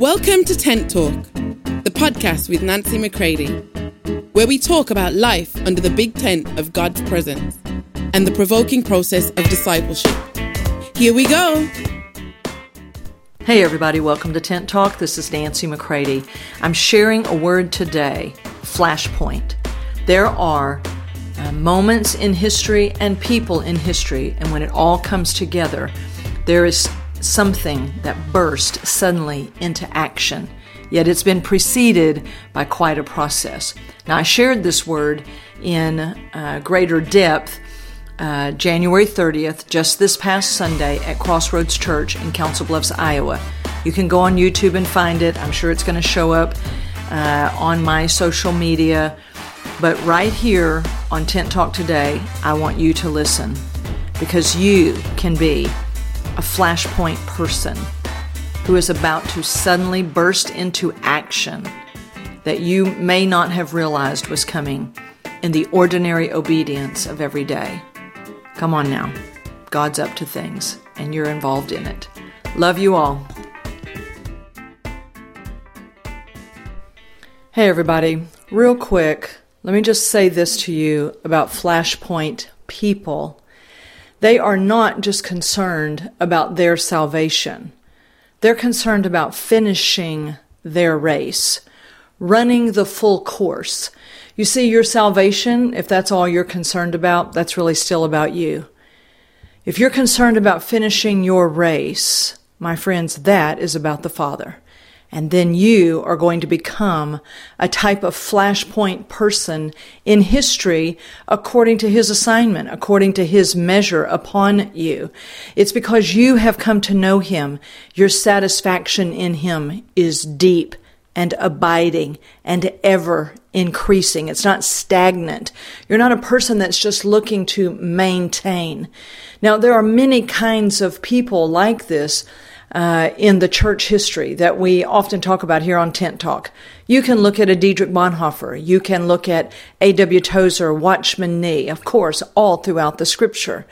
Welcome to Tent Talk, the podcast with Nancy McCready, where we talk about life under the big tent of God's presence and the provoking process of discipleship. Here we go. Hey, everybody, welcome to Tent Talk. This is Nancy McCready. I'm sharing a word today flashpoint. There are uh, moments in history and people in history, and when it all comes together, there is something that burst suddenly into action, yet it's been preceded by quite a process. Now, I shared this word in uh, greater depth uh, January 30th, just this past Sunday at Crossroads Church in Council Bluffs, Iowa. You can go on YouTube and find it. I'm sure it's going to show up uh, on my social media. But right here on Tent Talk today, I want you to listen because you can be a flashpoint person who is about to suddenly burst into action that you may not have realized was coming in the ordinary obedience of every day. Come on now. God's up to things, and you're involved in it. Love you all. Hey, everybody. Real quick, let me just say this to you about Flashpoint people they are not just concerned about their salvation. They're concerned about finishing their race, running the full course. You see, your salvation, if that's all you're concerned about, that's really still about you. If you're concerned about finishing your race, my friends, that is about the Father. And then you are going to become a type of flashpoint person in history according to his assignment, according to his measure upon you. It's because you have come to know him. Your satisfaction in him is deep and abiding and ever increasing. It's not stagnant. You're not a person that's just looking to maintain. Now, there are many kinds of people like this uh, in the church history that we often talk about here on Tent Talk. You can look at a Dietrich Bonhoeffer. You can look at A.W. Tozer, Watchman Nee, of course, all throughout the scripture.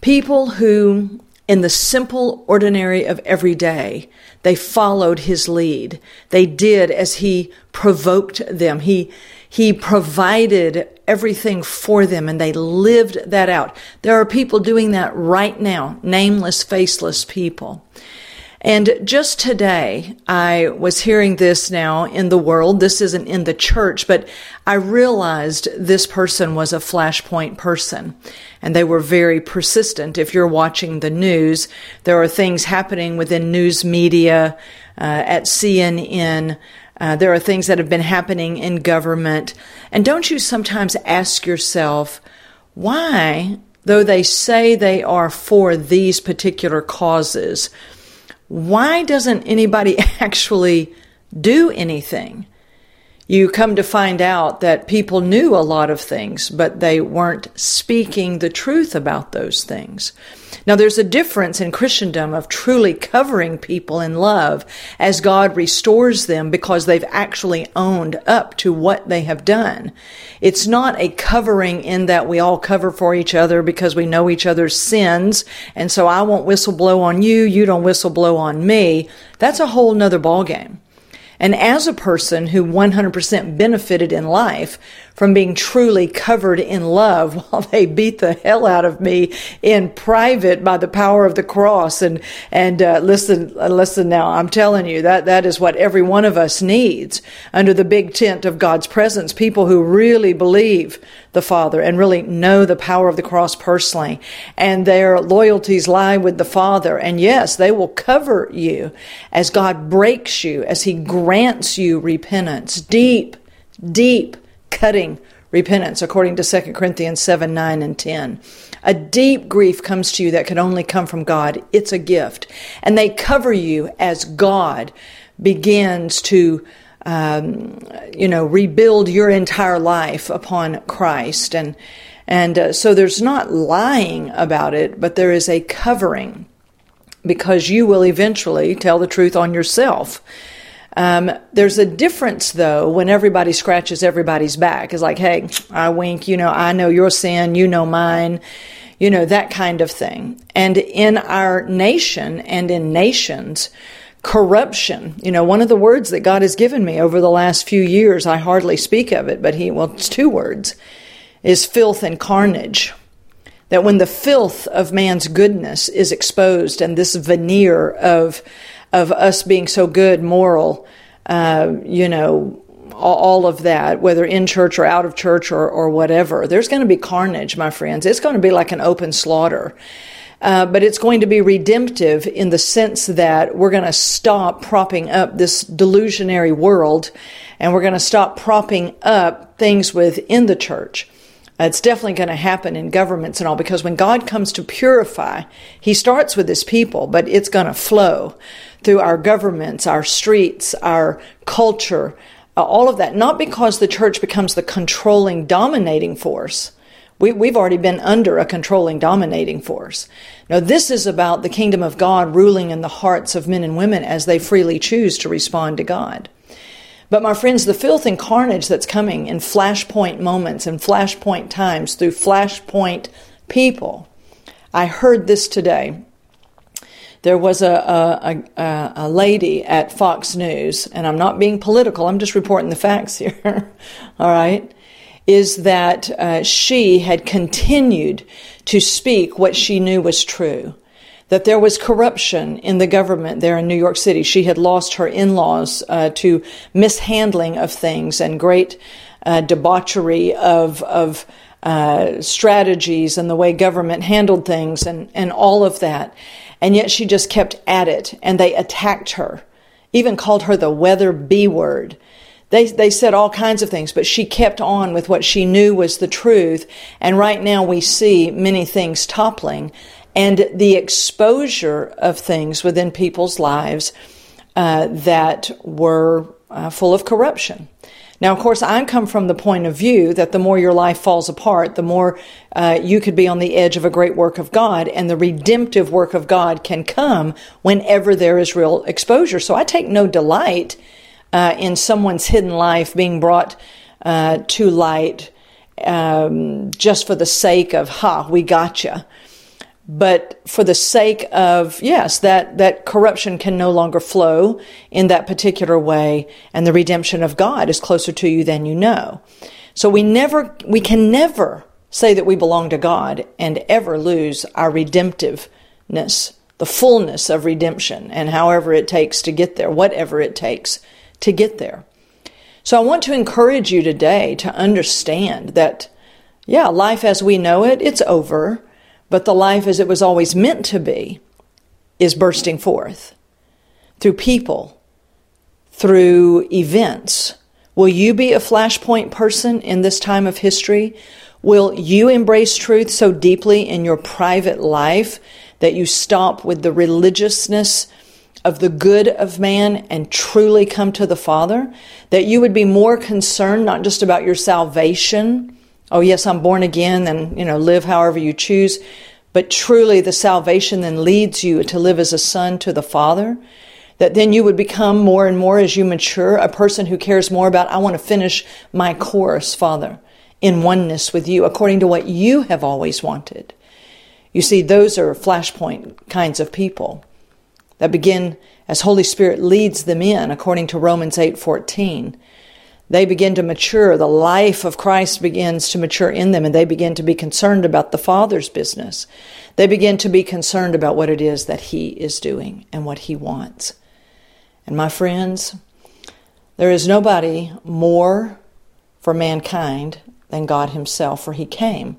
People who, in the simple, ordinary of every day, they followed his lead. They did as he provoked them. He, he provided everything for them and they lived that out. There are people doing that right now, nameless, faceless people. And just today, I was hearing this now in the world. This isn't in the church, but I realized this person was a flashpoint person and they were very persistent. If you're watching the news, there are things happening within news media, uh, at CNN, uh, there are things that have been happening in government. And don't you sometimes ask yourself, why, though they say they are for these particular causes, why doesn't anybody actually do anything? You come to find out that people knew a lot of things, but they weren't speaking the truth about those things. Now, there's a difference in Christendom of truly covering people in love as God restores them because they've actually owned up to what they have done. It's not a covering in that we all cover for each other because we know each other's sins. And so I won't whistle blow on you. You don't whistle blow on me. That's a whole nother ballgame. And as a person who 100% benefited in life from being truly covered in love while they beat the hell out of me in private by the power of the cross. And, and, uh, listen, uh, listen now, I'm telling you that, that is what every one of us needs under the big tent of God's presence. People who really believe the Father and really know the power of the cross personally and their loyalties lie with the Father. And yes, they will cover you as God breaks you, as He grants you repentance, deep, deep cutting repentance, according to 2 Corinthians 7 9 and 10. A deep grief comes to you that can only come from God. It's a gift. And they cover you as God begins to, um, you know, rebuild your entire life upon Christ. And, and uh, so there's not lying about it, but there is a covering because you will eventually tell the truth on yourself um, there's a difference though when everybody scratches everybody's back. It's like, hey, I wink, you know, I know your sin, you know mine, you know, that kind of thing. And in our nation and in nations, corruption. You know, one of the words that God has given me over the last few years, I hardly speak of it, but he, well, it's two words, is filth and carnage. That when the filth of man's goodness is exposed and this veneer of, of us being so good, moral, uh, you know, all of that, whether in church or out of church or, or whatever, there's going to be carnage, my friends. It's going to be like an open slaughter. Uh, but it's going to be redemptive in the sense that we're going to stop propping up this delusionary world and we're going to stop propping up things within the church. It's definitely going to happen in governments and all because when God comes to purify, He starts with His people, but it's going to flow through our governments, our streets, our culture, uh, all of that. Not because the church becomes the controlling, dominating force. We, we've already been under a controlling, dominating force. Now, this is about the kingdom of God ruling in the hearts of men and women as they freely choose to respond to God. But my friends, the filth and carnage that's coming in flashpoint moments and flashpoint times through flashpoint people. I heard this today. There was a, a, a, a lady at Fox News, and I'm not being political, I'm just reporting the facts here. All right. Is that uh, she had continued to speak what she knew was true that there was corruption in the government there in New York City. She had lost her in-laws uh, to mishandling of things and great uh, debauchery of of uh, strategies and the way government handled things and and all of that. And yet she just kept at it, and they attacked her, even called her the weather B word. They, they said all kinds of things, but she kept on with what she knew was the truth. And right now we see many things toppling and the exposure of things within people's lives uh, that were uh, full of corruption. Now, of course, I come from the point of view that the more your life falls apart, the more uh, you could be on the edge of a great work of God, and the redemptive work of God can come whenever there is real exposure. So I take no delight uh, in someone's hidden life being brought uh, to light um, just for the sake of, ha, we gotcha. But for the sake of yes that that corruption can no longer flow in that particular way and the redemption of god is closer to you than you know. So we never we can never say that we belong to god and ever lose our redemptiveness the fullness of redemption and however it takes to get there whatever it takes to get there. So i want to encourage you today to understand that yeah life as we know it it's over but the life as it was always meant to be is bursting forth through people, through events. Will you be a flashpoint person in this time of history? Will you embrace truth so deeply in your private life that you stop with the religiousness of the good of man and truly come to the Father? That you would be more concerned not just about your salvation, oh yes, I'm born again and, you know, live however you choose. But truly the salvation then leads you to live as a son to the Father. That then you would become more and more as you mature, a person who cares more about, I want to finish my course, Father, in oneness with you, according to what you have always wanted. You see, those are flashpoint kinds of people that begin as Holy Spirit leads them in, according to Romans 8 14 they begin to mature. The life of Christ begins to mature in them, and they begin to be concerned about the Father's business. They begin to be concerned about what it is that He is doing and what He wants. And my friends, there is nobody more for mankind than God Himself, for He came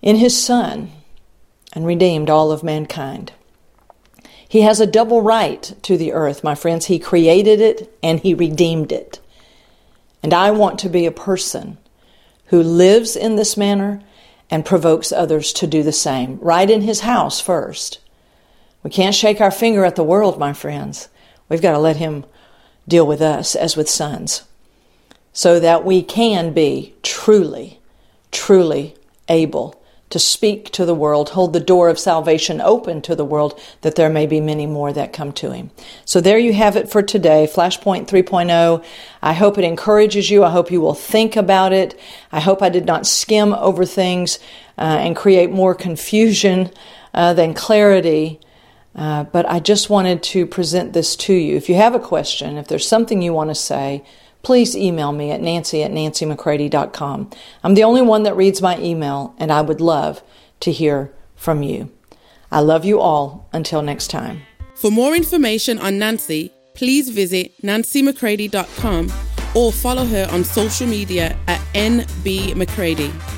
in His Son and redeemed all of mankind. He has a double right to the earth, my friends. He created it and He redeemed it. And I want to be a person who lives in this manner and provokes others to do the same, right in His house first. We can't shake our finger at the world, my friends. We've got to let Him deal with us as with sons so that we can be truly, truly able to speak to the world, hold the door of salvation open to the world, that there may be many more that come to Him. So there you have it for today, Flashpoint 3.0. I hope it encourages you. I hope you will think about it. I hope I did not skim over things uh, and create more confusion uh, than clarity. Uh, but I just wanted to present this to you. If you have a question, if there's something you want to say, please email me at nancy at nancymccready.com. I'm the only one that reads my email, and I would love to hear from you. I love you all. Until next time. For more information on Nancy, please visit nancymccready.com or follow her on social media at nbmccready.